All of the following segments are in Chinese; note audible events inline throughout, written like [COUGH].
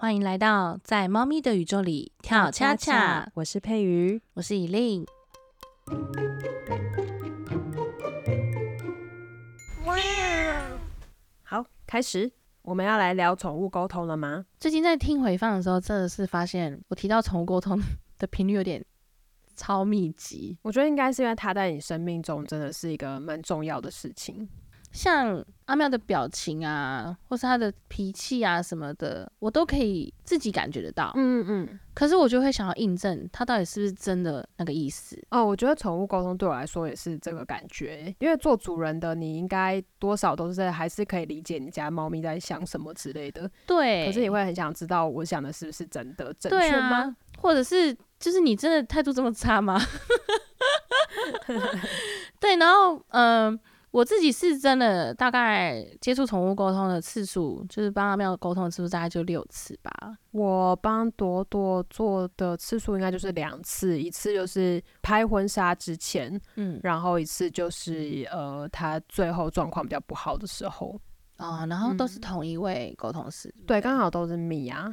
欢迎来到在猫咪的宇宙里跳恰恰。我是佩瑜，我是以令。哇！好，开始，我们要来聊宠物沟通了吗？最近在听回放的时候，真的是发现我提到宠物沟通的频率有点超密集。我觉得应该是因为它在你生命中真的是一个蛮重要的事情。像阿妙的表情啊，或是他的脾气啊什么的，我都可以自己感觉得到。嗯嗯。可是我就会想要印证他到底是不是真的那个意思。哦，我觉得宠物沟通对我来说也是这个感觉，因为做主人的你应该多少都是还是可以理解你家猫咪在想什么之类的。对。可是你会很想知道我想的是不是真的正确吗？或者是就是你真的态度这么差吗？[LAUGHS] [LAUGHS] 对，然后嗯。我自己是真的，大概接触宠物沟通的次数，就是帮阿妙沟通的次数，大概就六次吧。我帮朵朵做的次数应该就是两次，一次就是拍婚纱之前，嗯，然后一次就是呃，她最后状况比较不好的时候。哦，然后都是同一位沟通师，对，刚好都是米娅。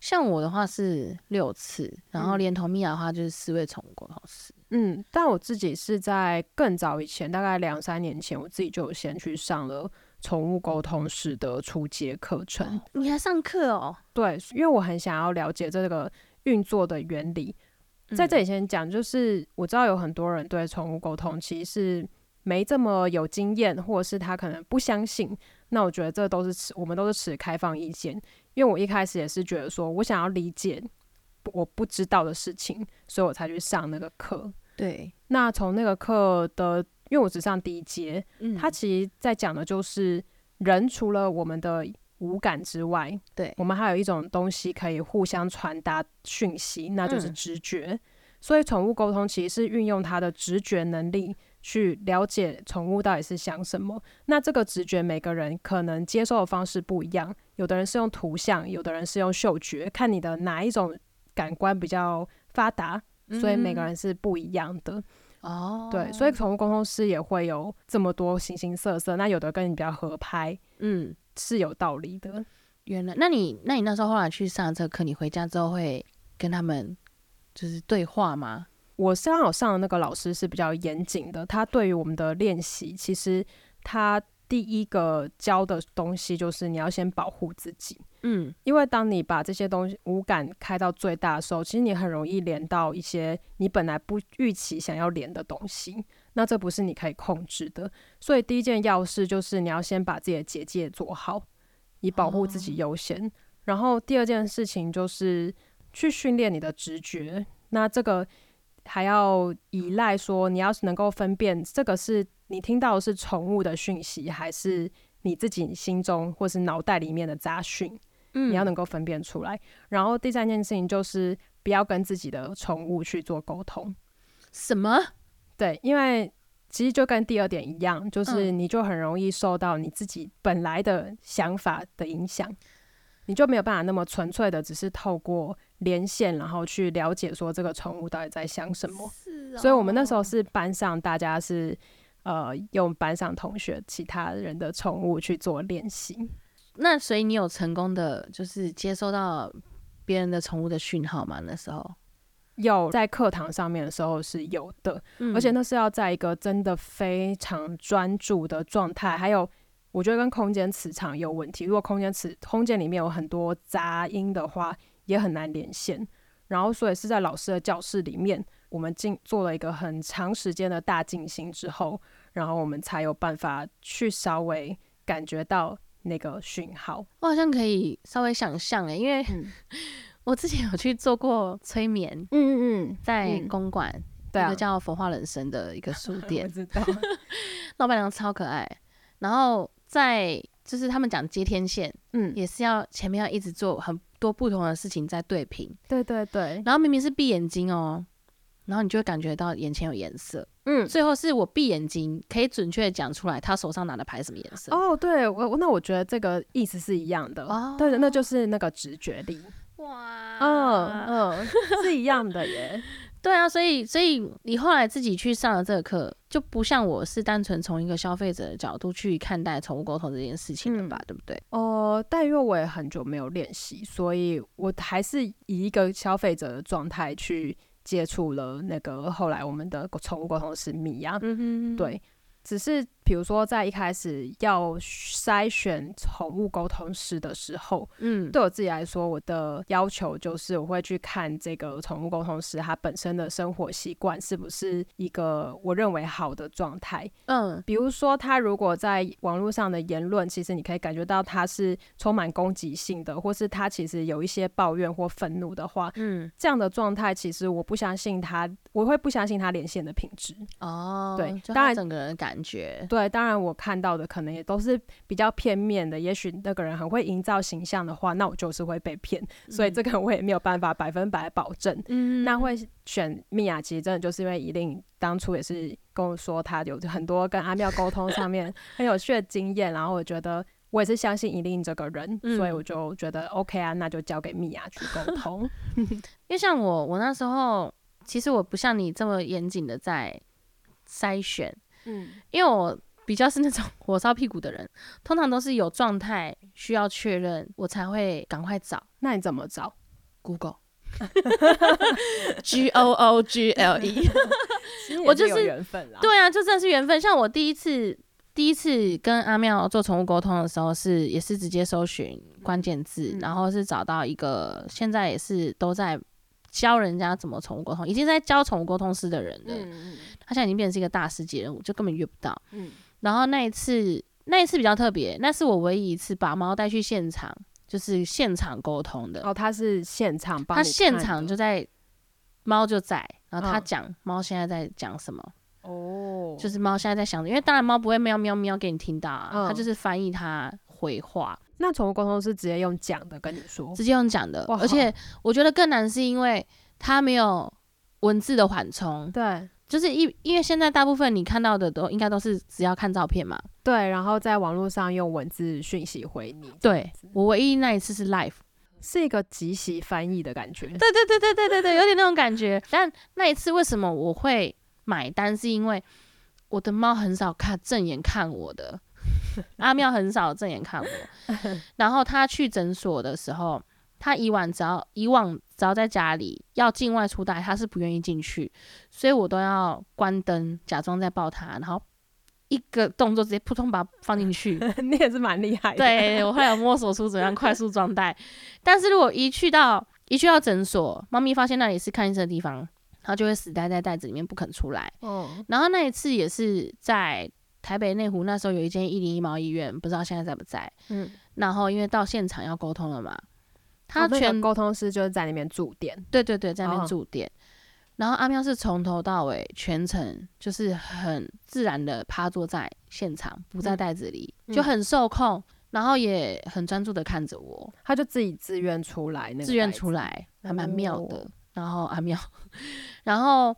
像我的话是六次，然后连同米娅的话就是四位宠物沟通师。嗯，但我自己是在更早以前，大概两三年前，我自己就先去上了宠物沟通师的初阶课程。你还上课哦？对，因为我很想要了解这个运作的原理。在这里先讲，就是我知道有很多人对宠物沟通其实没这么有经验，或者是他可能不相信。那我觉得这都是持我们都是持开放意见。因为我一开始也是觉得说，我想要理解我不知道的事情，所以我才去上那个课。对，那从那个课的，因为我只上第一节，嗯，他其实在讲的就是人除了我们的五感之外，对我们还有一种东西可以互相传达讯息，那就是直觉。所以宠物沟通其实是运用它的直觉能力去了解宠物到底是想什么。那这个直觉每个人可能接受的方式不一样。有的人是用图像，有的人是用嗅觉，看你的哪一种感官比较发达，所以每个人是不一样的。哦，对，所以宠物沟通师也会有这么多形形色色。那有的跟你比较合拍，嗯，是有道理的。原来，那你那你那时候后来去上这课，你回家之后会跟他们就是对话吗？我刚好上的那个老师是比较严谨的，他对于我们的练习，其实他。第一个教的东西就是你要先保护自己，嗯，因为当你把这些东西五感开到最大的时候，其实你很容易连到一些你本来不预期想要连的东西，那这不是你可以控制的。所以第一件要事就是你要先把自己的结界做好，以保护自己优先。然后第二件事情就是去训练你的直觉，那这个还要依赖说你要是能够分辨这个是。你听到的是宠物的讯息，还是你自己心中或是脑袋里面的杂讯？嗯，你要能够分辨出来。然后第三件事情就是不要跟自己的宠物去做沟通。什么？对，因为其实就跟第二点一样，就是你就很容易受到你自己本来的想法的影响，你就没有办法那么纯粹的只是透过连线，然后去了解说这个宠物到底在想什么。是，所以我们那时候是班上大家是。呃，用班上同学、其他人的宠物去做练习。那所以你有成功的，就是接收到别人的宠物的讯号吗？那时候有在课堂上面的时候是有的，而且那是要在一个真的非常专注的状态。还有，我觉得跟空间磁场有问题。如果空间磁空间里面有很多杂音的话，也很难连线。然后，所以是在老师的教室里面。我们进做了一个很长时间的大静心之后，然后我们才有办法去稍微感觉到那个讯号。我好像可以稍微想象诶，因为 [LAUGHS] 我之前有去做过催眠，嗯嗯嗯，在公馆，一个叫佛化人生的一个书 [LAUGHS] 店，知道，[LAUGHS] 老板娘超可爱。然后在就是他们讲接天线，嗯，也是要前面要一直做很多不同的事情在对频，对对对。然后明明是闭眼睛哦。然后你就会感觉到眼前有颜色，嗯，最后是我闭眼睛可以准确的讲出来他手上拿的牌什么颜色。哦，对我那我觉得这个意思是一样的，哦，对的，那就是那个直觉力。哇，嗯嗯，是一样的耶。[LAUGHS] 对啊，所以所以你后来自己去上了这个课，就不像我是单纯从一个消费者的角度去看待宠物沟通这件事情了吧？对不对？哦，但因为我也很久没有练习，所以我还是以一个消费者的状态去接触了那个后来我们的宠物沟通师米娅。嗯哼，对。只是，比如说，在一开始要筛选宠物沟通师的时候，嗯，对我自己来说，我的要求就是我会去看这个宠物沟通师他本身的生活习惯是不是一个我认为好的状态，嗯，比如说他如果在网络上的言论，其实你可以感觉到他是充满攻击性的，或是他其实有一些抱怨或愤怒的话，嗯，这样的状态其实我不相信他，我会不相信他连线的品质。哦，对，当然整个人感。感觉对，当然我看到的可能也都是比较片面的。也许那个人很会营造形象的话，那我就是会被骗，所以这个我也没有办法百分百保证。嗯，那会选蜜雅，其实真的就是因为一令当初也是跟我说他有很多跟阿妙沟通上面 [LAUGHS] 很有趣的经验，然后我觉得我也是相信一令这个人，所以我就觉得 OK 啊，那就交给蜜雅去沟 [LAUGHS] 通。因为像我，我那时候其实我不像你这么严谨的在筛选。嗯，因为我比较是那种火烧屁股的人，通常都是有状态需要确认，我才会赶快找。那你怎么找？Google，G [LAUGHS] O O G L E，[LAUGHS] 我就是缘分啦。对啊，就真的是缘分。像我第一次第一次跟阿妙做宠物沟通的时候，是也是直接搜寻关键字，然后是找到一个现在也是都在。教人家怎么宠物沟通，已经在教宠物沟通师的人了。嗯他现在已经变成是一个大师级人物，就根本约不到。嗯。然后那一次，那一次比较特别，那是我唯一一次把猫带去现场，就是现场沟通的。哦，他是现场帮他现场就在，猫就在，然后他讲猫现在在讲什么。哦。就是猫现在在想，因为当然猫不会喵喵喵给你听到啊，它就是翻译它回话。那宠物沟通是直接用讲的跟你说，直接用讲的，而且我觉得更难是因为它没有文字的缓冲。对，就是因因为现在大部分你看到的都应该都是只要看照片嘛。对，然后在网络上用文字讯息回你。对我唯一那一次是 live，是一个即席翻译的感觉。对对对对对对对，有点那种感觉。但那一次为什么我会买单？是因为我的猫很少看正眼看我的。阿妙很少正眼看我，[LAUGHS] 然后他去诊所的时候，他以往只要以往只要在家里要进外出带，他是不愿意进去，所以我都要关灯，假装在抱他，然后一个动作直接扑通把它放进去。[LAUGHS] 你也是蛮厉害的。对我后来摸索出怎样快速装袋，但是如果一去到一去到诊所，猫咪发现那里是看医生的地方，它就会死待在袋子里面不肯出来。哦，然后那一次也是在。台北内湖那时候有一间一零一毛医院，不知道现在在不在。嗯，然后因为到现场要沟通了嘛，他全沟通师就是在那边驻点。对对对，在那边驻店。然后阿喵是从头到尾全程就是很自然的趴坐在现场，不在袋子里，就很受控，然后也很专注的看着我。他就自己自愿出来，自愿出来，还蛮妙的。然后阿喵，[LAUGHS] 然后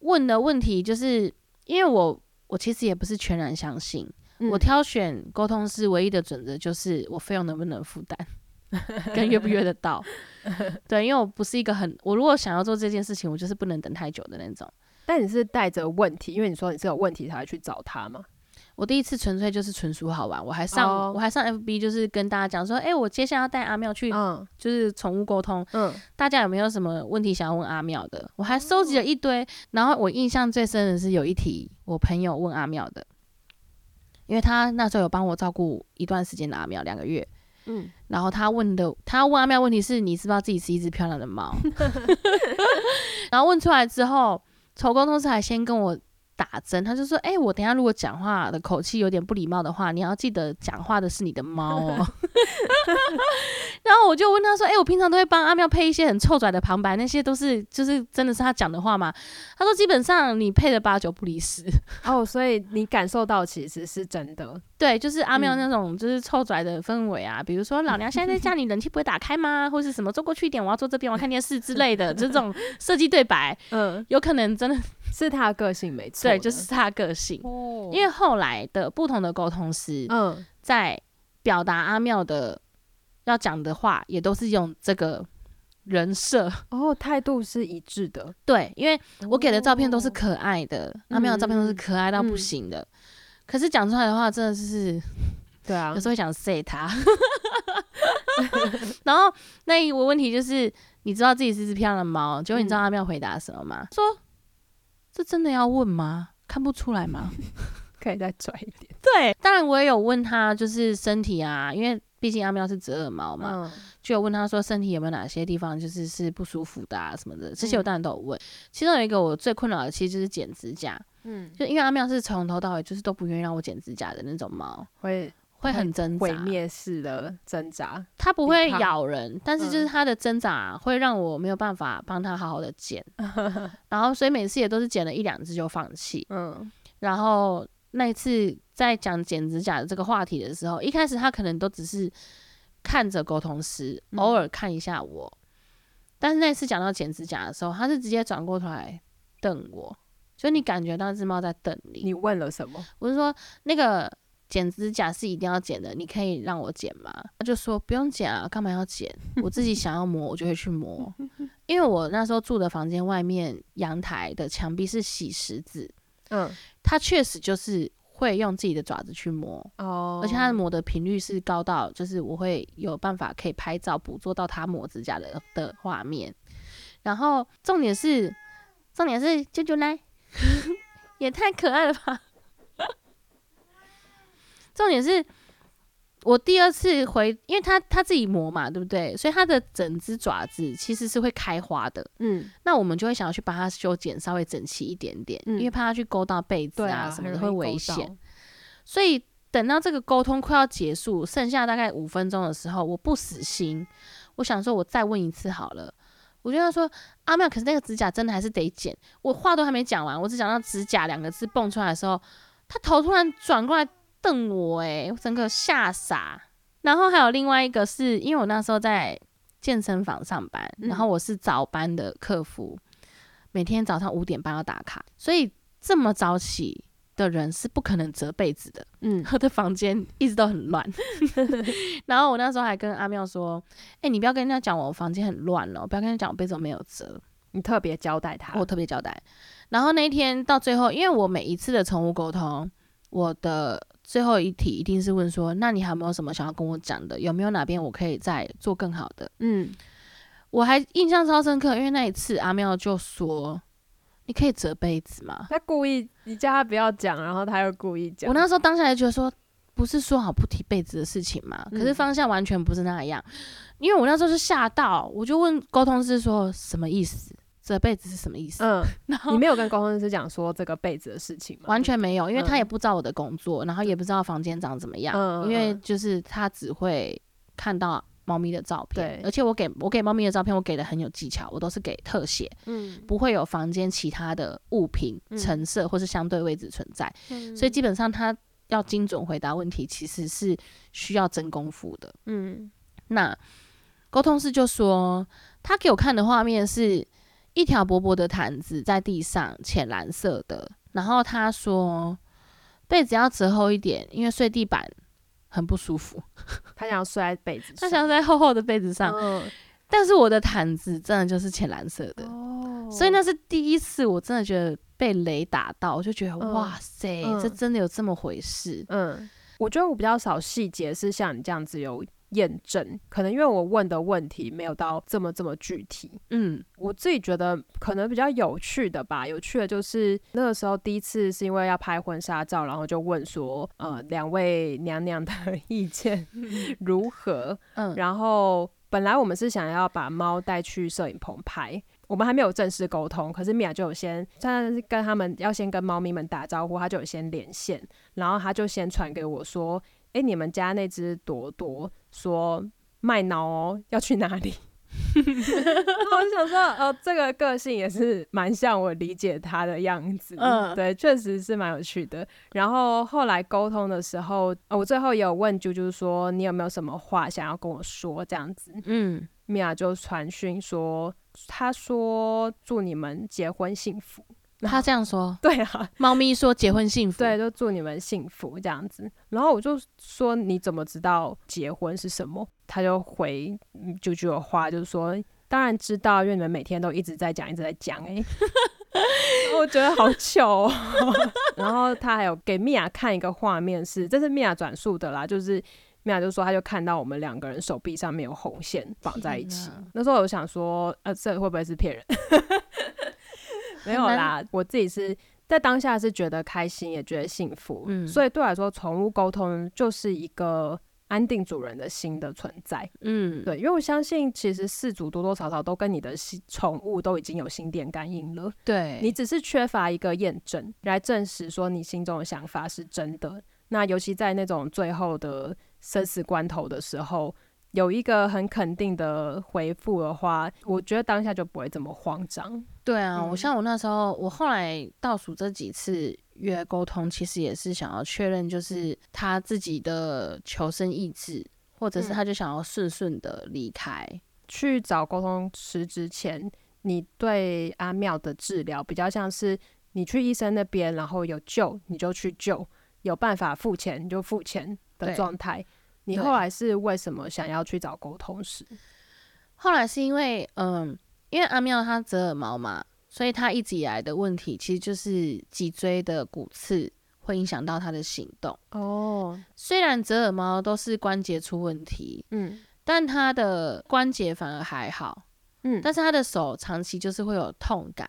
问的问题就是因为我。我其实也不是全然相信，我挑选沟通师唯一的准则就是我费用能不能负担，[LAUGHS] 跟约不约得到。[LAUGHS] 对，因为我不是一个很，我如果想要做这件事情，我就是不能等太久的那种。但你是带着问题，因为你说你是有问题才会去找他吗？我第一次纯粹就是纯属好玩，我还上我还上 FB，就是跟大家讲说，哎，我接下来要带阿妙去，就是宠物沟通，嗯，大家有没有什么问题想要问阿妙的？我还收集了一堆，然后我印象最深的是有一题，我朋友问阿妙的，因为他那时候有帮我照顾一段时间的阿妙，两个月，嗯，然后他问的，他问阿妙问题是，你知不知道自己是一只漂亮的猫？[LAUGHS] [LAUGHS] 然后问出来之后，宠沟通师还先跟我。打针，他就说：“哎，我等下如果讲话的口气有点不礼貌的话，你要记得讲话的是你的猫哦。[LAUGHS] ” [LAUGHS] 然后我就问他说：“哎，我平常都会帮阿妙配一些很臭拽的旁白，那些都是就是真的是他讲的话吗？”他说：“基本上你配的八九不离十。”哦，所以你感受到其实是真的。[LAUGHS] 对，就是阿妙那种就是臭拽的氛围啊，比如说老娘现在在家里，冷气不会打开吗？或是什么坐过去一点，我要坐这边，我看电视之类的这种设计对白，嗯，有可能真的。是他的个性没错，对，就是他的个性。哦，因为后来的不同的沟通师，嗯，在表达阿妙的要讲的话，也都是用这个人设哦，态度是一致的。对，因为我给的照片都是可爱的，阿妙的照片都是可爱到不行的。可是讲出来的话，真的是，对啊，[LAUGHS] 有时候会想 say 他。[LAUGHS] 然后那一个问题就是，你知道自己是只漂亮的猫，结果你知道阿妙回答什么吗？说这真的要问吗？看不出来吗？[LAUGHS] 可以再拽一点。对，当然我也有问他，就是身体啊，因为毕竟阿喵是折耳猫嘛，就有问他说身体有没有哪些地方就是是不舒服的啊什么的，这些我当然都有问。其中有一个我最困扰的，其实就是剪指甲。嗯，就因为阿喵是从头到尾就是都不愿意让我剪指甲的那种猫，会会很挣扎，毁灭式的挣扎。它不会咬人，但是就是它的挣扎会让我没有办法帮它好好的剪。[LAUGHS] 然后所以每次也都是剪了一两只就放弃。嗯，然后。那一次在讲剪指甲的这个话题的时候，一开始他可能都只是看着沟通师，偶尔看一下我。但是那次讲到剪指甲的时候，他是直接转过头来瞪我，所以你感觉那只猫在瞪你。你问了什么？我是说那个剪指甲是一定要剪的，你可以让我剪吗？他就说不用剪啊，干嘛要剪？我自己想要磨，我就会去磨。[LAUGHS] 因为我那时候住的房间外面阳台的墙壁是洗石子。嗯，他确实就是会用自己的爪子去磨哦，而且他的磨的频率是高到，就是我会有办法可以拍照捕捉到他磨指甲的的画面。然后重点是，重点是啾啾来，[LAUGHS] 也太可爱了吧！重点是。我第二次回，因为它它自己磨嘛，对不对？所以它的整只爪子其实是会开花的。嗯，那我们就会想要去把它修剪稍微整齐一点点，因为怕它去勾到被子啊什么的会危险。所以等到这个沟通快要结束，剩下大概五分钟的时候，我不死心，我想说我再问一次好了。我就他说阿妙，可是那个指甲真的还是得剪。我话都还没讲完，我只讲到指甲两个字蹦出来的时候，他头突然转过来。瞪我哎，整个吓傻。然后还有另外一个是，因为我那时候在健身房上班，然后我是早班的客服，每天早上五点半要打卡，所以这么早起的人是不可能折被子的。嗯，[LAUGHS] 我的房间一直都很乱。[LAUGHS] 然后我那时候还跟阿妙说：“哎，你不要跟人家讲我房间很乱了，不要跟人家讲我被子没有折。”你特别交代他，我特别交代。然后那一天到最后，因为我每一次的宠物沟通，我的。最后一题一定是问说，那你还有没有什么想要跟我讲的？有没有哪边我可以再做更好的？嗯，我还印象超深刻，因为那一次阿妙就说：“你可以折被子吗？”他故意，你叫他不要讲，然后他又故意讲。我那时候当下就觉得说，不是说好不提被子的事情吗？可是方向完全不是那样，因为我那时候是吓到，我就问沟通师说什么意思。折被子是什么意思？嗯，[LAUGHS] 然后你没有跟工程师讲说这个被子的事情吗？完全没有，因为他也不知道我的工作，然后也不知道房间长怎么样。嗯，因为就是他只会看到猫咪的照片，对，而且我给我给猫咪的照片，我给的很有技巧，我都是给特写，嗯，不会有房间其他的物品陈设或是相对位置存在，所以基本上他要精准回答问题，其实是需要真功夫的。嗯，那沟通师就说他给我看的画面是。一条薄薄的毯子在地上，浅蓝色的。然后他说，被子要折厚一点，因为睡地板很不舒服。[LAUGHS] 他想要睡在被子，他想要在厚厚的被子上。但是我的毯子真的就是浅蓝色的，所以那是第一次，我真的觉得被雷打到，我就觉得哇塞，这真的有这么回事？嗯，我觉得我比较少细节是像你这样子有。验证可能因为我问的问题没有到这么这么具体，嗯，我自己觉得可能比较有趣的吧。有趣的就是那个时候第一次是因为要拍婚纱照，然后就问说，呃，两位娘娘的意见 [LAUGHS] 如何？嗯，然后本来我们是想要把猫带去摄影棚拍，我们还没有正式沟通，可是米娅就有先，在跟他们要先跟猫咪们打招呼，他就有先连线，然后他就先传给我说。哎，你们家那只朵朵说卖脑哦，要去哪里？[LAUGHS] 我想说，哦，这个个性也是蛮像我理解他的样子。嗯，对，确实是蛮有趣的。然后后来沟通的时候，我最后也有问啾啾说，你有没有什么话想要跟我说？这样子，嗯，米娅就传讯说，他说祝你们结婚幸福。他这样说，对啊，猫咪说结婚幸福，对，就祝你们幸福这样子。然后我就说你怎么知道结婚是什么？他就回啾啾的话，就是说当然知道，因为你们每天都一直在讲，一直在讲，哎，[LAUGHS] 我觉得好糗。哦。[LAUGHS] 然后他还有给米娅看一个画面，是这是米娅转述的啦，就是米娅就说，他就看到我们两个人手臂上面有红线绑在一起。那时候我想说，呃，这会不会是骗人？没有啦，我自己是在当下是觉得开心，也觉得幸福。嗯，所以对我来说，宠物沟通就是一个。安定主人的心的存在，嗯，对，因为我相信，其实四主多多少少都跟你的心宠物都已经有心电感应了，对你只是缺乏一个验证来证实说你心中的想法是真的。那尤其在那种最后的生死关头的时候。有一个很肯定的回复的话，我觉得当下就不会这么慌张。对啊，我像我那时候，我后来倒数这几次约沟通，其实也是想要确认，就是他自己的求生意志，或者是他就想要顺顺的离开。去找沟通师之前，你对阿妙的治疗比较像是你去医生那边，然后有救你就去救，有办法付钱你就付钱的状态。你后来是为什么想要去找沟通师？后来是因为，嗯，因为阿妙他折耳猫嘛，所以他一直以来的问题其实就是脊椎的骨刺会影响到他的行动。哦，虽然折耳猫都是关节出问题，嗯，但他的关节反而还好，嗯，但是他的手长期就是会有痛感，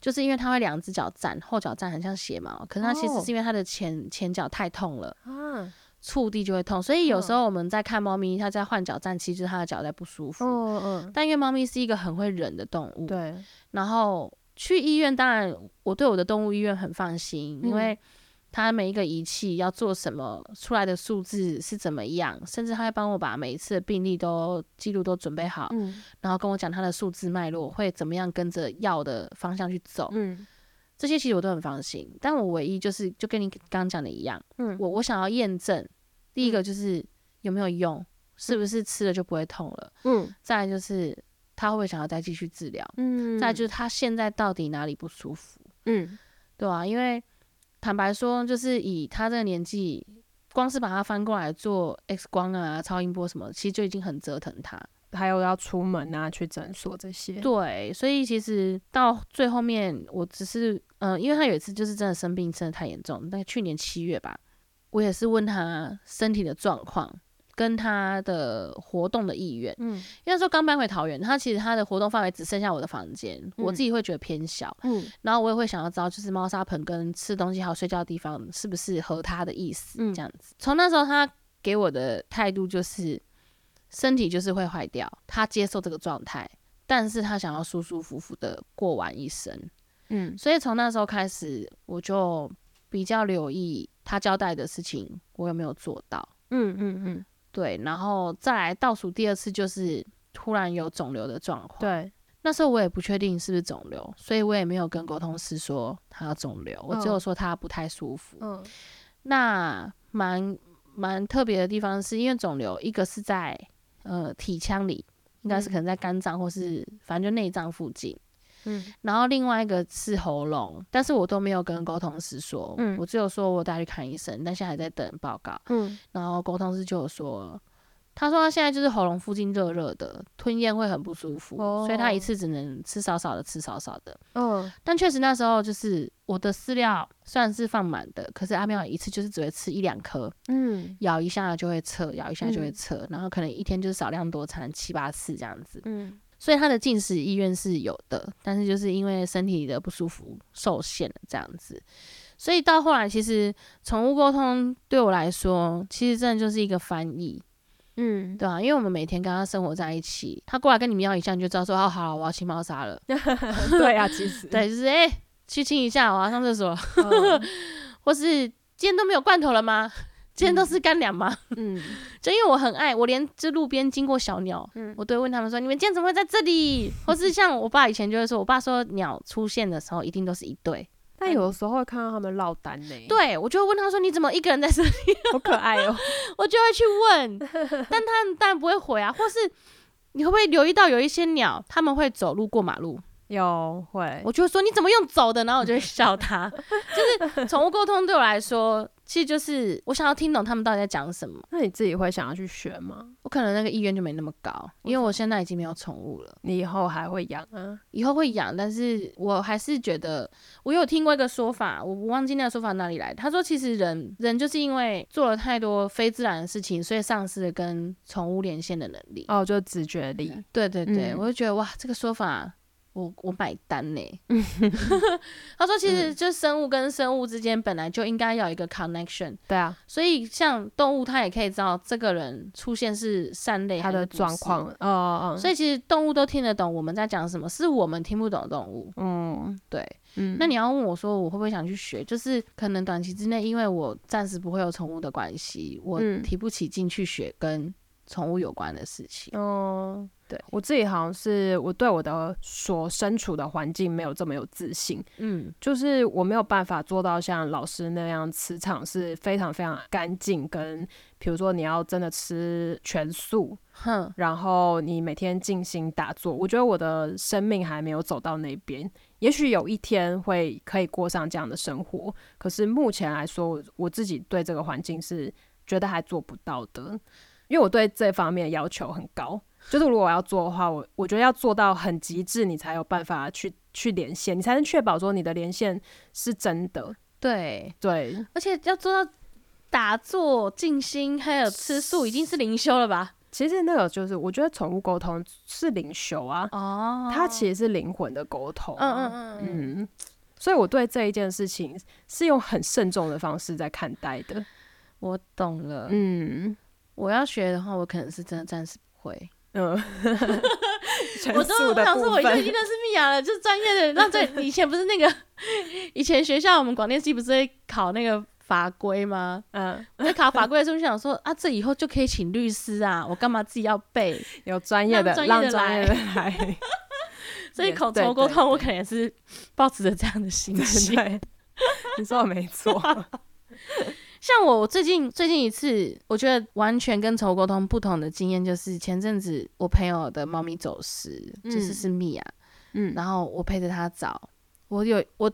就是因为他会两只脚站，后脚站很像斜毛，可是他其实是因为他的前前脚太痛了啊。触地就会痛，所以有时候我们在看猫咪，它在换脚站，其实它的脚在不舒服。嗯嗯。但因为猫咪是一个很会忍的动物，对。然后去医院，当然我对我的动物医院很放心，因为它每一个仪器要做什么，出来的数字是怎么样，甚至它会帮我把每一次的病例都记录都准备好，嗯。然后跟我讲它的数字脉络会怎么样，跟着药的方向去走，嗯。这些其实我都很放心，但我唯一就是就跟你刚刚讲的一样，嗯。我我想要验证。第一个就是有没有用，是不是吃了就不会痛了？嗯，再来就是他会不会想要再继续治疗？嗯，再就是他现在到底哪里不舒服？嗯，对啊，因为坦白说，就是以他这个年纪，光是把他翻过来做 X 光啊、超音波什么，其实就已经很折腾他，还有要出门啊、去诊所这些。对，所以其实到最后面，我只是嗯，因为他有一次就是真的生病，真的太严重，大概去年七月吧。我也是问他身体的状况，跟他的活动的意愿。嗯，因为说刚搬回桃园，他其实他的活动范围只剩下我的房间，我自己会觉得偏小。嗯，然后我也会想要知道，就是猫砂盆跟吃东西还有睡觉的地方是不是合他的意思？这样子。从那时候他给我的态度就是，身体就是会坏掉，他接受这个状态，但是他想要舒舒服服的过完一生。嗯，所以从那时候开始，我就比较留意。他交代的事情，我有没有做到？嗯嗯嗯，对。然后再来倒数第二次，就是突然有肿瘤的状况。对，那时候我也不确定是不是肿瘤，所以我也没有跟沟通师说他肿瘤，我只有说他不太舒服。嗯，那蛮蛮特别的地方是因为肿瘤，一个是在呃体腔里，应该是可能在肝脏或是反正就内脏附近。嗯，然后另外一个是喉咙，但是我都没有跟沟通师说，嗯，我只有说我带去看医生，但现在还在等报告，嗯，然后沟通师就有说，他说他现在就是喉咙附近热热的，吞咽会很不舒服，所以他一次只能吃少少的，吃少少的，嗯，但确实那时候就是我的饲料虽然是放满的，可是阿妙一次就是只会吃一两颗，嗯，咬一下就会撤，咬一下就会撤，然后可能一天就是少量多餐七八次这样子，嗯。所以他的进食意愿是有的，但是就是因为身体的不舒服受限了这样子。所以到后来，其实宠物沟通对我来说，其实真的就是一个翻译，嗯，对啊，因为我们每天跟他生活在一起，他过来跟你喵一下，你就知道说哦，好了，我要清猫砂了。[LAUGHS] 对啊，其实 [LAUGHS] 对，就是哎，去亲一下，我要上厕所，[LAUGHS] 或是今天都没有罐头了吗？今天都是干粮吗？嗯，就因为我很爱，我连这路边经过小鸟，嗯，我都会问他们说：“你们今天怎么会在这里？”或是像我爸以前就会说，我爸说鸟出现的时候一定都是一对，但有的时候会看到他们落单呢。对，我就会问他说：“你怎么一个人在这里？” [LAUGHS] 好可爱哦，[LAUGHS] 我就会去问，但他当然不会回啊。或是你会不会留意到有一些鸟，他们会走路过马路？有会，我就会说你怎么用走的，然后我就会笑他。[LAUGHS] 就是宠物沟通对我来说。其实就是我想要听懂他们到底在讲什么。那你自己会想要去学吗？我可能那个意愿就没那么高，因为我现在已经没有宠物了。你以后还会养啊？以后会养，但是我还是觉得，我有听过一个说法，我不忘记那个说法哪里来。他说，其实人人就是因为做了太多非自然的事情，所以丧失了跟宠物连线的能力。哦，就直觉力。对对对，我就觉得哇，这个说法。我我买单呢。[LAUGHS] 他说，其实就生物跟生物之间本来就应该要一个 connection。对啊，所以像动物，它也可以知道这个人出现是善类，它的状况。哦哦。所以其实动物都听得懂我们在讲什么，是我们听不懂动物。嗯，对。嗯，那你要问我说，我会不会想去学？就是可能短期之内，因为我暂时不会有宠物的关系，我提不起劲去学跟宠物有关的事情。哦。对。我自己好像是我对我的所身处的环境没有这么有自信，嗯，就是我没有办法做到像老师那样磁场是非常非常干净，跟比如说你要真的吃全素，哼，然后你每天静心打坐，我觉得我的生命还没有走到那边，也许有一天会可以过上这样的生活，可是目前来说，我自己对这个环境是觉得还做不到的，因为我对这方面要求很高。就是如果我要做的话，我我觉得要做到很极致，你才有办法去去连线，你才能确保说你的连线是真的。对对，而且要做到打坐、静心，还有吃素，已经是灵修了吧？其实那个就是，我觉得宠物沟通是灵修啊。哦，它其实是灵魂的沟通。嗯嗯嗯嗯。所以我对这一件事情是用很慎重的方式在看待的。我懂了。嗯，我要学的话，我可能是真的暂时不会。[LAUGHS] 嗯，[LAUGHS] 我都想说，我已经认识米娅了，就是专业的。那这 [LAUGHS] 以前不是那个，以前学校我们广电系不是会考那个法规吗？嗯，在考法规的时候就想说啊，这以后就可以请律师啊，我干嘛自己要背？有专业的，让专业的来。所以口头沟通，我可能也是保持着这样的心情。你说的没错。像我最近最近一次，我觉得完全跟宠物沟通不同的经验，就是前阵子我朋友的猫咪走失，就是是米娅，嗯，然后我陪着他找，我有我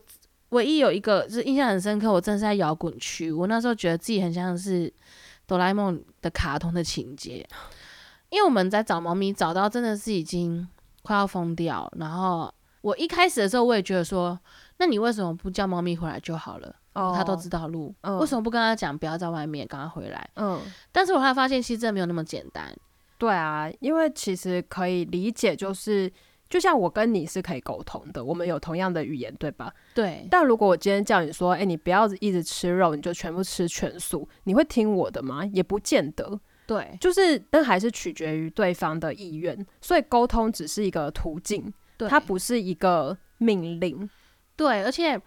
唯一有一个就是印象很深刻，我真的是在摇滚区，我那时候觉得自己很像是哆啦 A 梦的卡通的情节，因为我们在找猫咪，找到真的是已经快要疯掉，然后我一开始的时候我也觉得说，那你为什么不叫猫咪回来就好了？哦，他都知道路，为什么不跟他讲不要在外面，赶快回来？嗯，但是我后来发现，其实真的没有那么简单。对啊，因为其实可以理解，就是就像我跟你是可以沟通的，我们有同样的语言，对吧？对。但如果我今天叫你说，哎，你不要一直吃肉，你就全部吃全素，你会听我的吗？也不见得。对，就是那还是取决于对方的意愿，所以沟通只是一个途径，它不是一个命令。对，而且。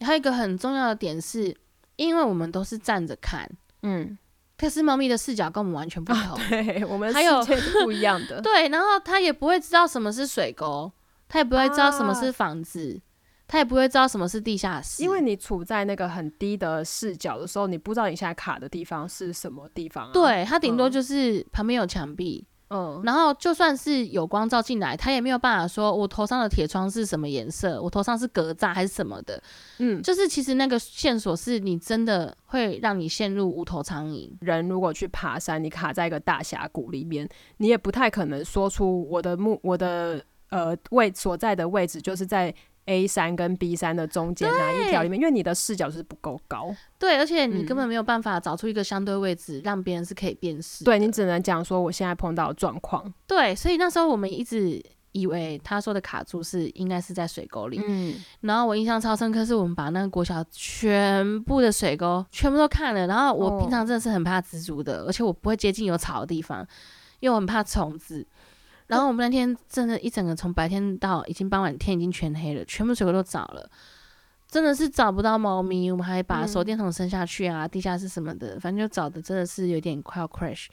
还有一个很重要的点是，因为我们都是站着看，嗯，可是猫咪的视角跟我们完全不同，对，我们还有不一样的，[LAUGHS] 对，然后它也不会知道什么是水沟，它也不会知道什么是房子，它也不会知道什么是地下室，因为你处在那个很低的视角的时候，你不知道你现在卡的地方是什么地方，对，它顶多就是旁边有墙壁。嗯，然后就算是有光照进来，他也没有办法说我头上的铁窗是什么颜色，我头上是格栅还是什么的。嗯，就是其实那个线索是你真的会让你陷入无头苍蝇。人如果去爬山，你卡在一个大峡谷里面，你也不太可能说出我的目我的呃位所在的位置就是在。A 三跟 B 三的中间哪一条里面？因为你的视角是不够高，对，而且你根本没有办法找出一个相对位置，让别人是可以辨识。对你只能讲说我现在碰到状况。对，所以那时候我们一直以为他说的卡住是应该是在水沟里。嗯，然后我印象超深刻，是我们把那个国小全部的水沟全部都看了。然后我平常真的是很怕蜘蛛的，而且我不会接近有草的地方，因为我很怕虫子。然后我们那天真的，一整个从白天到已经傍晚，天已经全黑了，全部水沟都找了，真的是找不到猫咪。我们还把手电筒伸下去啊，地下室什么的，反正就找的真的是有点快要 crash。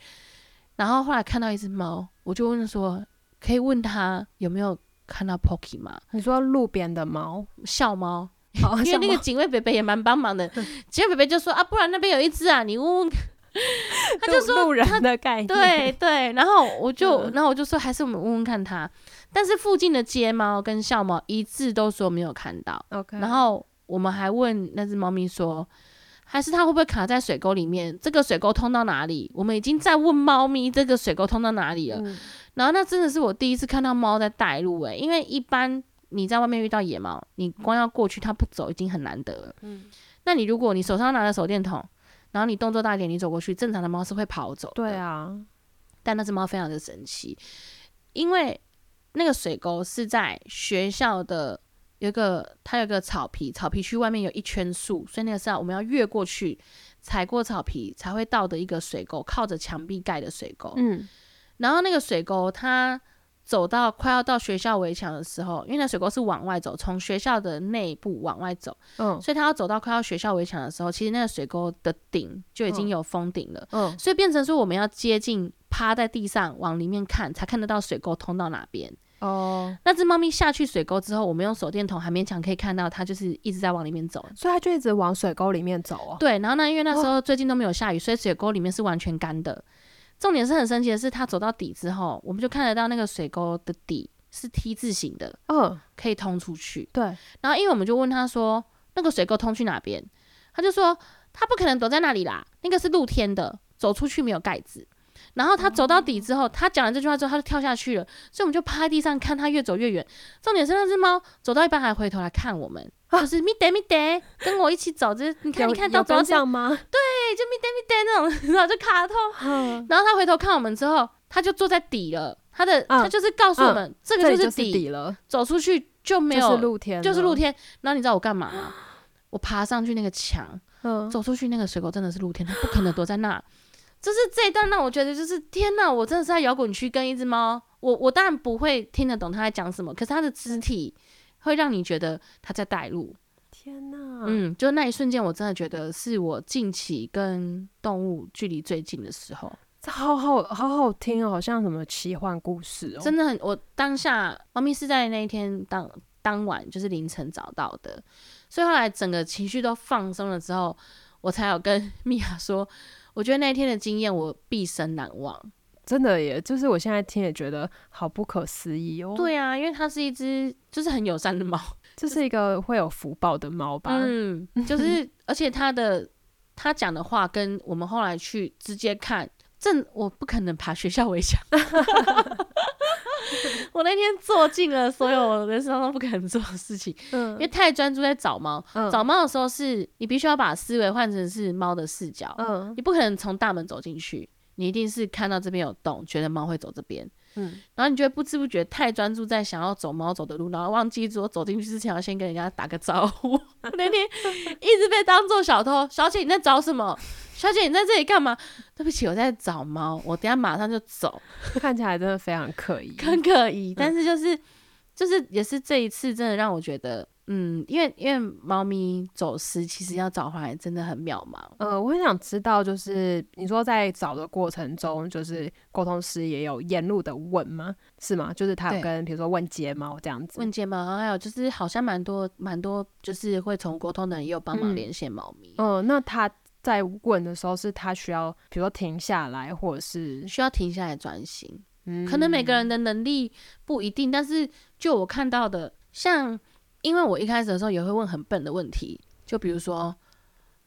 然后后来看到一只猫，我就问说，可以问他有没有看到 Pocky 吗？你说路边的猫，[LAUGHS] 笑猫，[LAUGHS] 因为那个警卫北北也蛮帮忙的。[LAUGHS] 警卫北北就说啊，不然那边有一只啊，你问问。[LAUGHS] 他就说路人的概念，对对，然后我就，然后我就说，还是我们问问看他。但是附近的街猫跟校猫一致都说没有看到。OK，然后我们还问那只猫咪说，还是它会不会卡在水沟里面？这个水沟通到哪里？我们已经在问猫咪这个水沟通到哪里了。然后那真的是我第一次看到猫在带路诶，因为一般你在外面遇到野猫，你光要过去它不走已经很难得了。嗯，那你如果你手上拿着手电筒，然后你动作大一点，你走过去，正常的猫是会跑走。对啊，但那只猫非常的神奇，因为。那个水沟是在学校的有一个，它有个草皮，草皮区外面有一圈树，所以那个是要我们要越过去，踩过草皮才会到的一个水沟，靠着墙壁盖的水沟。嗯，然后那个水沟，它走到快要到学校围墙的时候，因为那水沟是往外走，从学校的内部往外走，嗯，所以它要走到快要学校围墙的时候，其实那个水沟的顶就已经有封顶了，嗯，所以变成说我们要接近趴在地上往里面看，才看得到水沟通到哪边。哦，那只猫咪下去水沟之后，我们用手电筒还勉强可以看到它，就是一直在往里面走，所以它就一直往水沟里面走哦。对，然后呢，因为那时候最近都没有下雨，所以水沟里面是完全干的。重点是很神奇的是，它走到底之后，我们就看得到那个水沟的底是 T 字形的，嗯，可以通出去。对，然后因为我们就问他说，那个水沟通去哪边？他就说，他不可能躲在那里啦，那个是露天的，走出去没有盖子。然后他走到底之后，他讲了这句话之后，他就跳下去了。所以我们就趴在地上看他越走越远。重点是那只猫走到一半还回头来看我们，就是咪得咪得，跟我一起走。就是你看，你看到走向吗？对，就咪得咪得那种，[LAUGHS] 然后就卡通。然后他回头看我们之后，他就坐在底了。他的他就是告诉我们，这个就是底了。走出去就没有露天，就是露天。然后你知道我干嘛吗？我爬上去那个墙，走出去那个水沟真的是露天，他不可能躲在那。就是这一段让我觉得，就是天哪，我真的是在摇滚区跟一只猫。我我当然不会听得懂他在讲什么，可是他的肢体会让你觉得他在带路。天哪，嗯，就那一瞬间，我真的觉得是我近期跟动物距离最近的时候。这好好好好听哦，好像什么奇幻故事哦。真的很，我当下猫咪是在那一天当当晚就是凌晨找到的，所以后来整个情绪都放松了之后，我才有跟 [LAUGHS] 米娅说。我觉得那一天的经验我毕生难忘，真的耶！就是我现在听也觉得好不可思议哦。对啊，因为它是一只就是很友善的猫，[LAUGHS] 这是一个会有福报的猫吧？嗯，就是而且它的它讲的话跟我们后来去直接看，正我不可能爬学校围墙。[LAUGHS] 我那天做尽了所有人生中不可能做的事情，嗯，因为太专注在找猫。找猫的时候，是你必须要把思维换成是猫的视角，嗯，你不可能从大门走进去，你一定是看到这边有洞，觉得猫会走这边，嗯，然后你就会不知不觉太专注在想要走猫走的路，然后忘记说走进去之前要先跟人家打个招呼。[LAUGHS] 那天一直被当做小偷，小姐你在找什么？小姐，你在这里干嘛？对不起，我在找猫，我等下马上就走。[LAUGHS] 看起来真的非常可疑，很可疑。但是就是，就是也是这一次，真的让我觉得，嗯，因为因为猫咪走失，其实要找回来真的很渺茫。呃，我很想知道，就是你说在找的过程中，就是沟通师也有沿路的问吗？是吗？就是他有跟比如说问睫毛这样子，问睫毛，还有就是好像蛮多蛮多，就是会从沟通的人也有帮忙连线猫咪。嗯，那他。在问的时候，是他需要，比如说停下来，或者是需要停下来专心。嗯，可能每个人的能力不一定，但是就我看到的，像因为我一开始的时候也会问很笨的问题，就比如说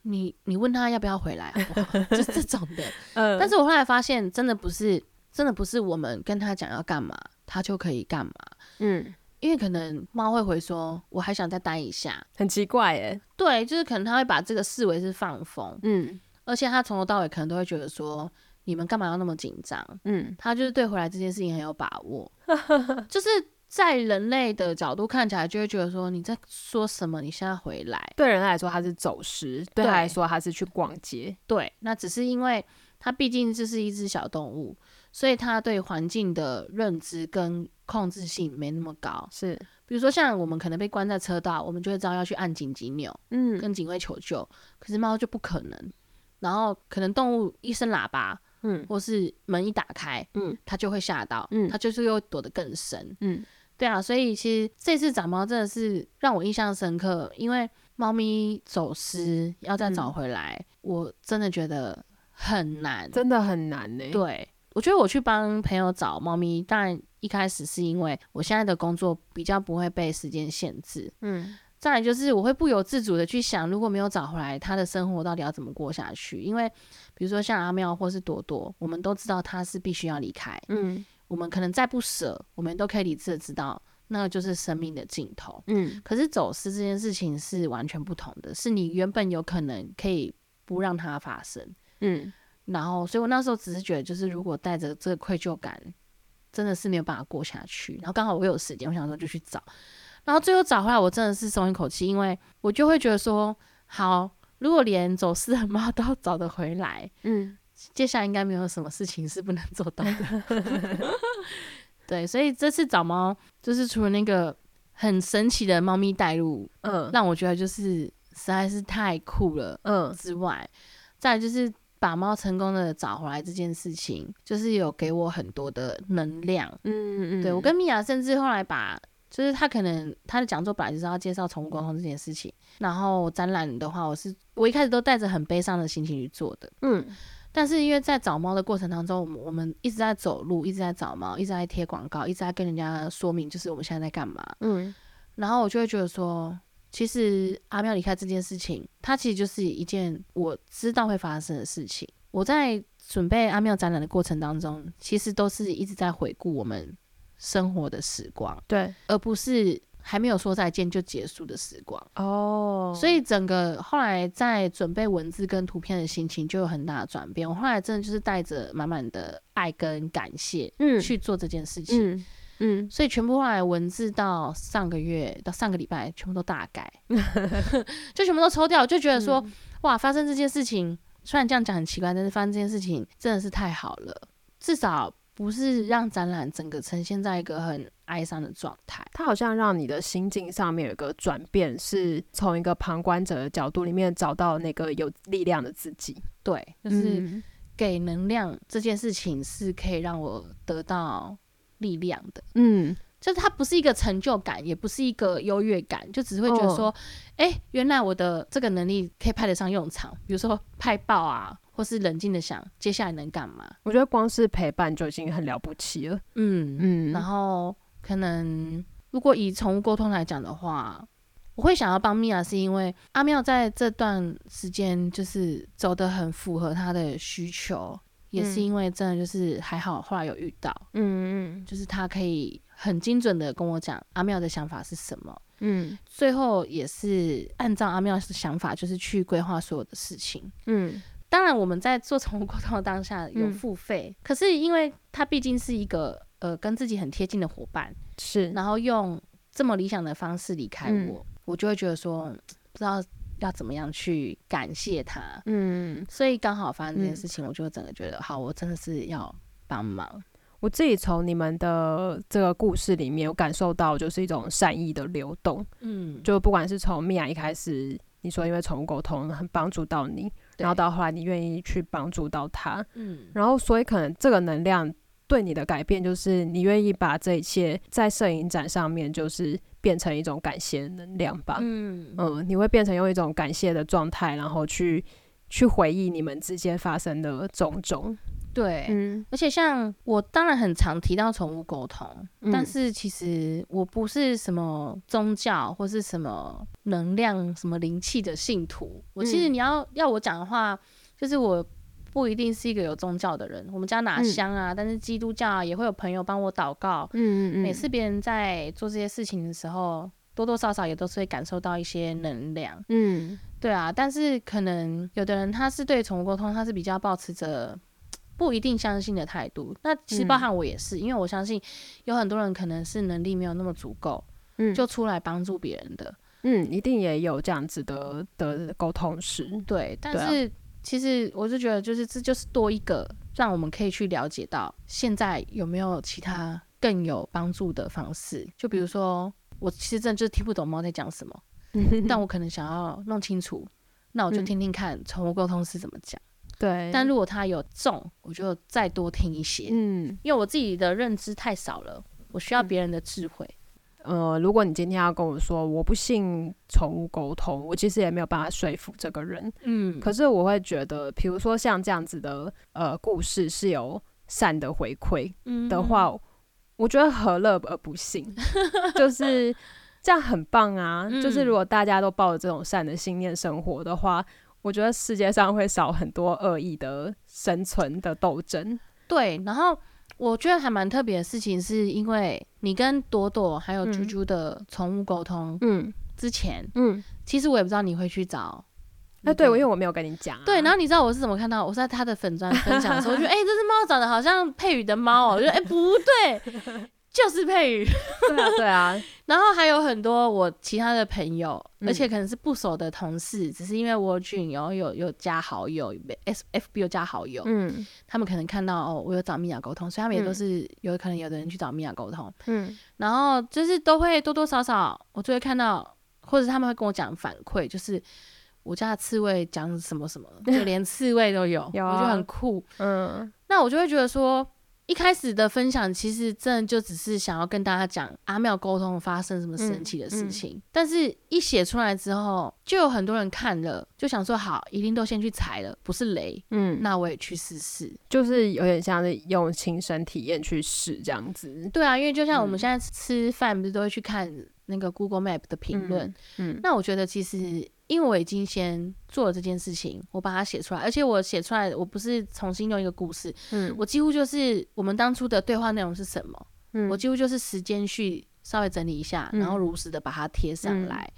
你你问他要不要回来，[LAUGHS] 就这种的。嗯，但是我后来发现，真的不是，真的不是我们跟他讲要干嘛，他就可以干嘛。嗯。因为可能猫会回说，我还想再待一下，很奇怪耶。对，就是可能他会把这个视为是放风，嗯，而且他从头到尾可能都会觉得说，你们干嘛要那么紧张？嗯，他就是对回来这件事情很有把握，[LAUGHS] 就是在人类的角度看起来就会觉得说，你在说什么？你现在回来？对人来说他是走失，对他来说他是去逛街。对，那只是因为它毕竟这是一只小动物。所以它对环境的认知跟控制性没那么高，是，比如说像我们可能被关在车道，我们就会知道要去按紧急钮，嗯，跟警卫求救。可是猫就不可能，然后可能动物一声喇叭，嗯，或是门一打开，嗯，它就会吓到，嗯，它就是又躲得更深，嗯，对啊，所以其实这次长猫真的是让我印象深刻，因为猫咪走失要再找回来，我真的觉得。很难，真的很难呢。对，我觉得我去帮朋友找猫咪，当然一开始是因为我现在的工作比较不会被时间限制，嗯。再来就是我会不由自主的去想，如果没有找回来，他的生活到底要怎么过下去？因为比如说像阿妙或是朵朵，我们都知道他是必须要离开，嗯，我们可能再不舍，我们都可以理智的知道，那个就是生命的尽头，嗯。可是走失这件事情是完全不同的，是你原本有可能可以不让它发生，嗯。然后，所以我那时候只是觉得，就是如果带着这个愧疚感，真的是没有办法过下去。然后刚好我有时间，我想说就去找。然后最后找回来，我真的是松一口气，因为我就会觉得说，好，如果连走失的猫都找得回来，嗯，接下来应该没有什么事情是不能做到的。对，所以这次找猫，就是除了那个很神奇的猫咪带路，嗯，让我觉得就是实在是太酷了，嗯，之外，再就是把猫成功的找回来这件事情，就是有给我很多的能量，嗯嗯嗯，对我跟米娅甚至后来把。就是他可能他的讲座本来就是要介绍宠物沟通这件事情，然后展览的话，我是我一开始都带着很悲伤的心情去做的，嗯，但是因为在找猫的过程当中，我们我们一直在走路，一直在找猫，一直在贴广告，一直在跟人家说明就是我们现在在干嘛，嗯，然后我就会觉得说，其实阿喵离开这件事情，它其实就是一件我知道会发生的事情。我在准备阿妙展览的过程当中，其实都是一直在回顾我们。生活的时光，对，而不是还没有说再见就结束的时光哦。所以整个后来在准备文字跟图片的心情就有很大的转变。我后来真的就是带着满满的爱跟感谢，嗯，去做这件事情，嗯嗯。所以全部后来文字到上个月到上个礼拜全部都大改，[LAUGHS] 就全部都抽掉，就觉得说哇，发生这件事情，虽然这样讲很奇怪，但是发生这件事情真的是太好了，至少。不是让展览整个呈现在一个很哀伤的状态，它好像让你的心境上面有一个转变，是从一个旁观者的角度里面找到那个有力量的自己。对，就是给能量这件事情是可以让我得到力量的。嗯，就是它不是一个成就感，也不是一个优越感，就只是会觉得说，哎，原来我的这个能力可以派得上用场，比如说派报啊。或是冷静的想接下来能干嘛？我觉得光是陪伴就已经很了不起了。嗯嗯。然后可能如果以宠物沟通来讲的话，我会想要帮米娅，是因为阿妙在这段时间就是走的很符合他的需求，也是因为真的就是还好后来有遇到，嗯嗯，就是他可以很精准的跟我讲阿妙的想法是什么，嗯，最后也是按照阿妙的想法，就是去规划所有的事情，嗯。当然，我们在做宠物沟通的当下有付费，可是因为他毕竟是一个呃跟自己很贴近的伙伴，是，然后用这么理想的方式离开我，我就会觉得说不知道要怎么样去感谢他，嗯，所以刚好发生这件事情，我就整个觉得好，我真的是要帮忙。我自己从你们的这个故事里面，我感受到就是一种善意的流动，嗯，就不管是从米娅一开始，你说因为宠物沟通很帮助到你。然后到后来，你愿意去帮助到他，嗯，然后所以可能这个能量对你的改变，就是你愿意把这一切在摄影展上面，就是变成一种感谢能量吧，嗯。嗯，你会变成用一种感谢的状态，然后去去回忆你们之间发生的种种。对，嗯，而且像我当然很常提到宠物沟通，但是其实我不是什么宗教或是什么能量、什么灵气的信徒。我其实你要要我讲的话，就是我不一定是一个有宗教的人。我们家哪香啊，但是基督教啊也会有朋友帮我祷告。嗯嗯嗯，每次别人在做这些事情的时候，多多少少也都是会感受到一些能量。嗯，对啊，但是可能有的人他是对宠物沟通，他是比较保持着。不一定相信的态度，那其实包含我也是，因为我相信有很多人可能是能力没有那么足够，嗯，就出来帮助别人的，嗯，一定也有这样子的的沟通师，对。但是其实我是觉得，就是这就是多一个让我们可以去了解到现在有没有其他更有帮助的方式。就比如说，我其实真的就是听不懂猫在讲什么，[LAUGHS] 但我可能想要弄清楚，那我就听听看宠物沟通师怎么讲。对，但如果他有中，我就再多听一些，嗯，因为我自己的认知太少了，我需要别人的智慧。呃，如果你今天要跟我说我不信宠物沟通，我其实也没有办法说服这个人。嗯，可是我会觉得，比如说像这样子的呃故事是有善的回馈的话，我觉得何乐而不信？[LAUGHS] 就是这样很棒啊！就是如果大家都抱着这种善的信念生活的话，我觉得世界上会少很多恶意的生存的斗争。对，然后。我觉得还蛮特别的事情，是因为你跟朵朵还有猪猪的宠物沟通，嗯，之前，嗯，其实我也不知道你会去找，哎，对，因为我没有跟你讲，对，然后你知道我是怎么看到？我在他的粉砖分享的时候，我觉得，[LAUGHS] 哎，这只猫长得好像佩宇的猫哦，我觉得，哎，不对。就是佩宇，[LAUGHS] 对啊，对啊。然后还有很多我其他的朋友，而且可能是不熟的同事，只是因为我群然后有有加好友，S F B 有加好友，嗯，他们可能看到哦，我有找米娅沟通，所以他们也都是有可能有的人去找米娅沟通，嗯，然后就是都会多多少少，我就会看到，或者他们会跟我讲反馈，就是我家的刺猬讲什么什么，就连刺猬都有，[LAUGHS] 我觉得很酷，嗯，那我就会觉得说。一开始的分享其实真的就只是想要跟大家讲阿妙沟通发生什么神奇的事情，但是一写出来之后，就有很多人看了，就想说好，一定都先去踩了，不是雷，嗯，那我也去试试，就是有点像是用亲身体验去试这样子。对啊，因为就像我们现在吃饭不是都会去看那个 Google Map 的评论，嗯，那我觉得其实。因为我已经先做了这件事情，我把它写出来，而且我写出来，我不是重新用一个故事，嗯，我几乎就是我们当初的对话内容是什么，嗯，我几乎就是时间序稍微整理一下，然后如实的把它贴上来，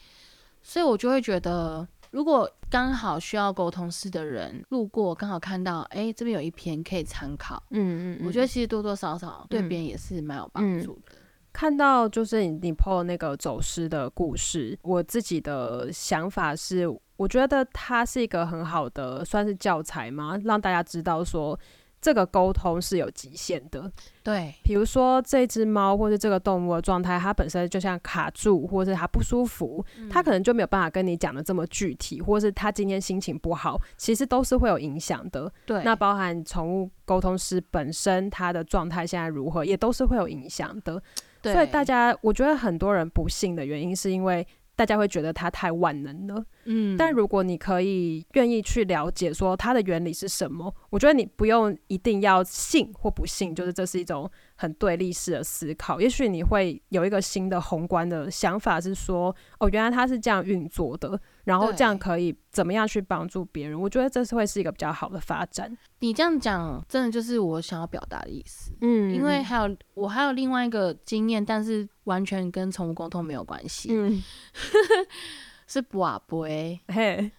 所以我就会觉得，如果刚好需要沟通式的人路过，刚好看到，哎，这边有一篇可以参考，嗯嗯，我觉得其实多多少少对别人也是蛮有帮助的。看到就是你你 PO 那个走失的故事，我自己的想法是，我觉得它是一个很好的算是教材嘛，让大家知道说这个沟通是有极限的。对，比如说这只猫或者这个动物的状态，它本身就像卡住，或者它不舒服，它可能就没有办法跟你讲的这么具体，或是它今天心情不好，其实都是会有影响的。对，那包含宠物沟通师本身它的状态现在如何，也都是会有影响的。所以大家，我觉得很多人不信的原因，是因为大家会觉得它太万能了。嗯，但如果你可以愿意去了解说它的原理是什么，我觉得你不用一定要信或不信，就是这是一种很对立式的思考。也许你会有一个新的宏观的想法，是说哦，原来它是这样运作的，然后这样可以怎么样去帮助别人？我觉得这是会是一个比较好的发展。你这样讲，真的就是我想要表达的意思。嗯，因为还有我还有另外一个经验，但是完全跟宠物沟通没有关系。嗯。[LAUGHS] 是不啊不哎，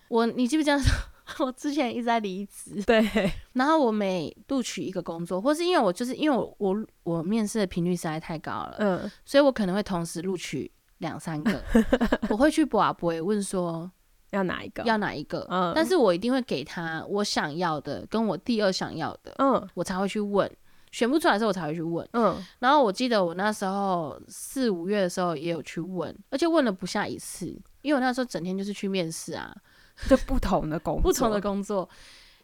我你记不记得 [LAUGHS] 我之前一直在离职？对，然后我每录取一个工作，或是因为我就是因为我我我面试的频率实在太高了，嗯，所以我可能会同时录取两三个，[LAUGHS] 我会去不啊不哎问说要哪一个，要哪一个，嗯，但是我一定会给他我想要的，跟我第二想要的，嗯，我才会去问。选不出来的时候，我才会去问。嗯，然后我记得我那时候四五月的时候也有去问，而且问了不下一次，因为我那时候整天就是去面试啊，[LAUGHS] 就不同的工不同的工作。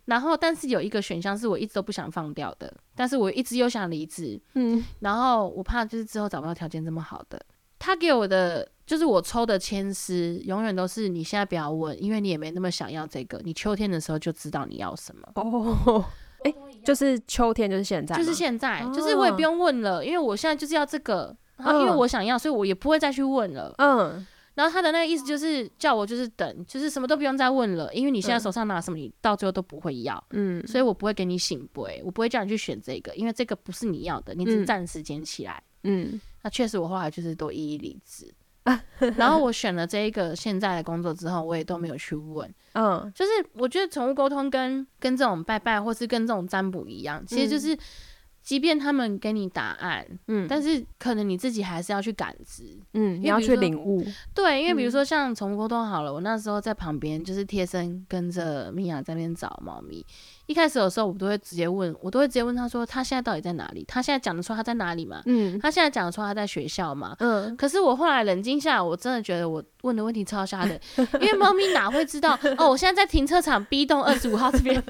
然后，但是有一个选项是我一直都不想放掉的，但是我一直又想离职。嗯，然后我怕就是之后找不到条件这么好的。他给我的就是我抽的签诗，永远都是你现在不要问，因为你也没那么想要这个，你秋天的时候就知道你要什么。哦。哎，就是秋天，就是现在，就是现在，就是我也不用问了，因为我现在就是要这个，然后因为我想要，所以我也不会再去问了。嗯，然后他的那个意思就是叫我就是等，就是什么都不用再问了，因为你现在手上拿什么，你到最后都不会要。嗯，所以我不会给你醒杯，我不会叫你去选这个，因为这个不是你要的，你只暂时捡起来。嗯，那确实我后来就是都一一离职。[LAUGHS] 然后我选了这一个现在的工作之后，我也都没有去问。嗯，就是我觉得宠物沟通跟跟这种拜拜或是跟这种占卜一样，其实就是。即便他们给你答案，嗯，但是可能你自己还是要去感知，嗯，你要去领悟。对，因为比如说像宠物沟通好了，我那时候在旁边就是贴身跟着米娅在那边找猫咪。一开始的时候我都会直接问，我都会直接问他说他现在到底在哪里？他现在讲得出他在哪里吗？嗯，他现在讲得出他在学校吗？嗯，可是我后来冷静下来，我真的觉得我问的问题超瞎的，因为猫咪哪会知道哦？我现在在停车场 B 栋二十五号这边，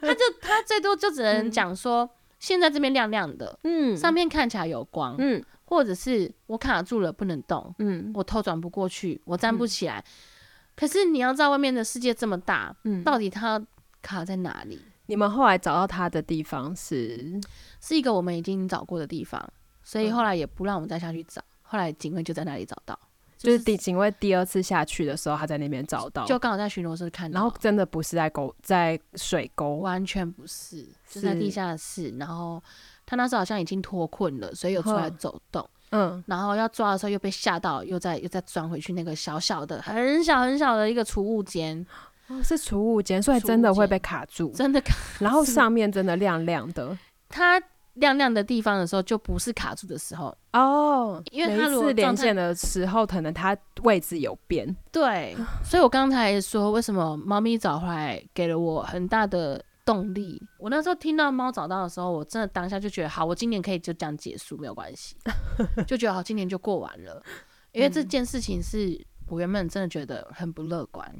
他就他最多就只能讲说。现在这边亮亮的，嗯，上面看起来有光，嗯，或者是我卡住了不能动，嗯，我头转不过去，我站不起来。可是你要知道外面的世界这么大，嗯，到底它卡在哪里？你们后来找到他的地方是是一个我们已经找过的地方，所以后来也不让我们再下去找。后来警卫就在那里找到，就是第警卫第二次下去的时候，他在那边找到，就刚好在巡逻时看到。然后真的不是在沟，在水沟，完全不是，是在地下室。然后他那时候好像已经脱困了，所以有出来走动。嗯，然后要抓的时候又被吓到，又再又再钻回去那个小小的、很小很小的一个储物间。哦，是储物间，所以真的会被卡住，真的卡。[LAUGHS] 然后上面真的亮亮的，[LAUGHS] 它亮亮的地方的时候，就不是卡住的时候哦。因为它如果连线的时候，可能它位置有变。对，[LAUGHS] 所以我刚才说，为什么猫咪找回来给了我很大的动力。我那时候听到猫找到的时候，我真的当下就觉得，好，我今年可以就这样结束，没有关系，就觉得好，今年就过完了。因为这件事情是我原本真的觉得很不乐观。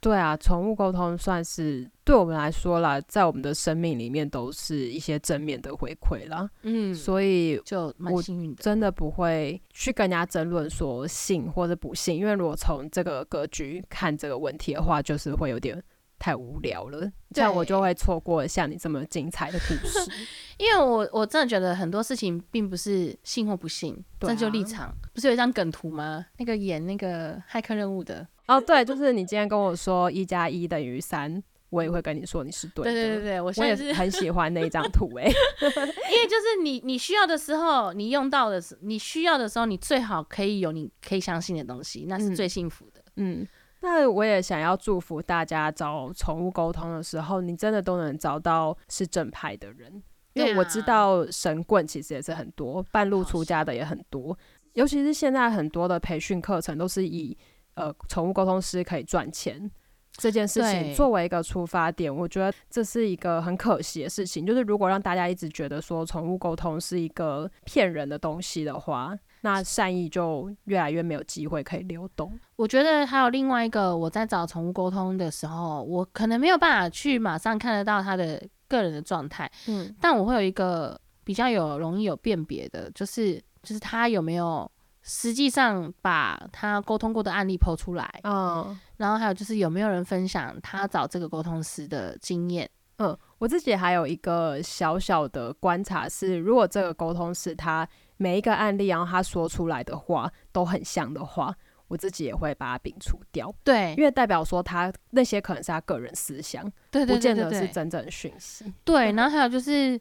对啊，宠物沟通算是对我们来说啦，在我们的生命里面都是一些正面的回馈啦。嗯，所以就蛮幸运的，真的不会去跟人家争论说信或者不信，因为如果从这个格局看这个问题的话，就是会有点太无聊了，这样我就会错过像你这么精彩的故事。[LAUGHS] 因为我我真的觉得很多事情并不是信或不信，这就立场。不是有一张梗图吗？那个演那个骇客任务的。哦，对，就是你今天跟我说一加一等于三，我也会跟你说你是对的。对对对对，我也是很喜欢那一张图哎，[LAUGHS] 因为就是你你需要的时候，你用到的时，你需要的时候，你最好可以有你可以相信的东西，那是最幸福的。嗯，那我也想要祝福大家找宠物沟通的时候，你真的都能找到是正派的人，因为我知道神棍其实也是很多，半路出家的也很多，尤其是现在很多的培训课程都是以。呃，宠物沟通师可以赚钱这件事情作为一个出发点，我觉得这是一个很可惜的事情。就是如果让大家一直觉得说宠物沟通是一个骗人的东西的话，那善意就越来越没有机会可以流动。我觉得还有另外一个，我在找宠物沟通的时候，我可能没有办法去马上看得到他的个人的状态，嗯，但我会有一个比较有容易有辨别的，就是就是他有没有。实际上把他沟通过的案例剖出来，嗯，然后还有就是有没有人分享他找这个沟通师的经验，嗯，我自己还有一个小小的观察是，如果这个沟通师他每一个案例，然后他说出来的话都很像的话，我自己也会把它摒除掉，对，因为代表说他那些可能是他个人思想，对对对，不见得是真正的讯息，对，然后还有就是。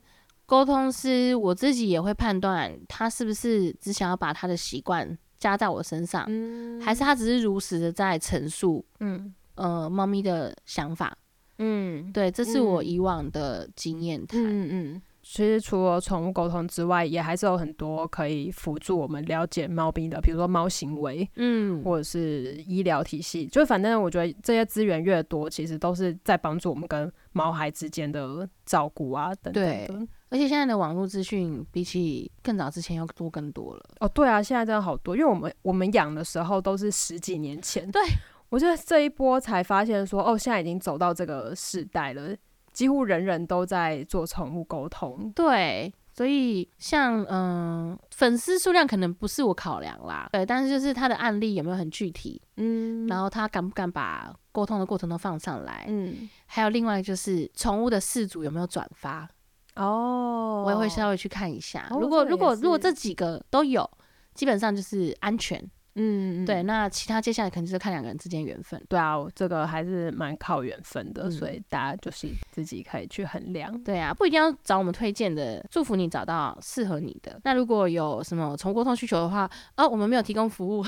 沟通师，我自己也会判断他是不是只想要把他的习惯加在我身上，还是他只是如实的在陈述，嗯，呃，猫咪的想法，嗯，对，这是我以往的经验谈，嗯嗯。其实除了宠物沟通之外，也还是有很多可以辅助我们了解猫咪的，比如说猫行为，嗯，或者是医疗体系。就反正我觉得这些资源越多，其实都是在帮助我们跟猫孩之间的照顾啊等等对。而且现在的网络资讯比起更早之前要多更多了。哦，对啊，现在真的好多，因为我们我们养的时候都是十几年前。对，我觉得这一波才发现说，哦，现在已经走到这个时代了，几乎人人都在做宠物沟通。对，所以像嗯，粉丝数量可能不是我考量啦，对，但是就是他的案例有没有很具体，嗯，然后他敢不敢把沟通的过程都放上来，嗯，还有另外就是宠物的饲主有没有转发。哦，我也会稍微去看一下。如果如果如果这几个都有，基本上就是安全。嗯，对。那其他接下来可能就是看两个人之间缘分。对啊，这个还是蛮靠缘分的，所以大家就是自己可以去衡量。对啊，不一定要找我们推荐的，祝福你找到适合你的。那如果有什么宠物沟通需求的话，哦，我们没有提供服务，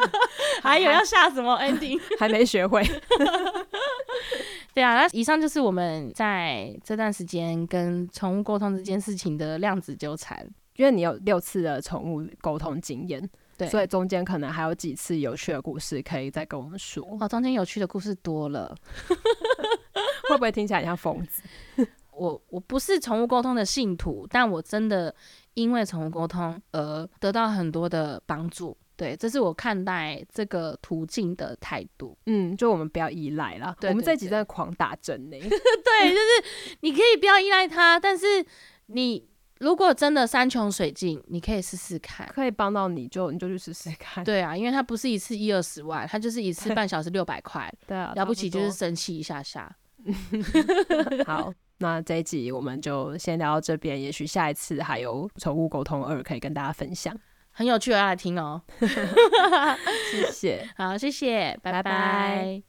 [LAUGHS] 还有要下什么 ending，[LAUGHS] 还没学会。[LAUGHS] 对啊，那以上就是我们在这段时间跟宠物沟通这件事情的量子纠缠。因为你有六次的宠物沟通经验，对，所以中间可能还有几次有趣的故事可以再跟我们说。哦，中间有趣的故事多了，[LAUGHS] 会不会听起来像疯子？[LAUGHS] 我我不是宠物沟通的信徒，但我真的因为宠物沟通而得到很多的帮助。对，这是我看待这个途径的态度。嗯，就我们不要依赖了。我们这集在狂打针呢。[LAUGHS] 对，就是你可以不要依赖它，但是你如果真的山穷水尽，你可以试试看，可以帮到你就你就去试试看。对啊，因为它不是一次一二十万，它就是一次半小时六百块。对啊，了不起就是生气一下下。[LAUGHS] 好，那这一集我们就先聊到这边，也许下一次还有宠物沟通二可以跟大家分享，很有趣，我要来听哦。谢谢，[LAUGHS] 好，谢谢，拜拜。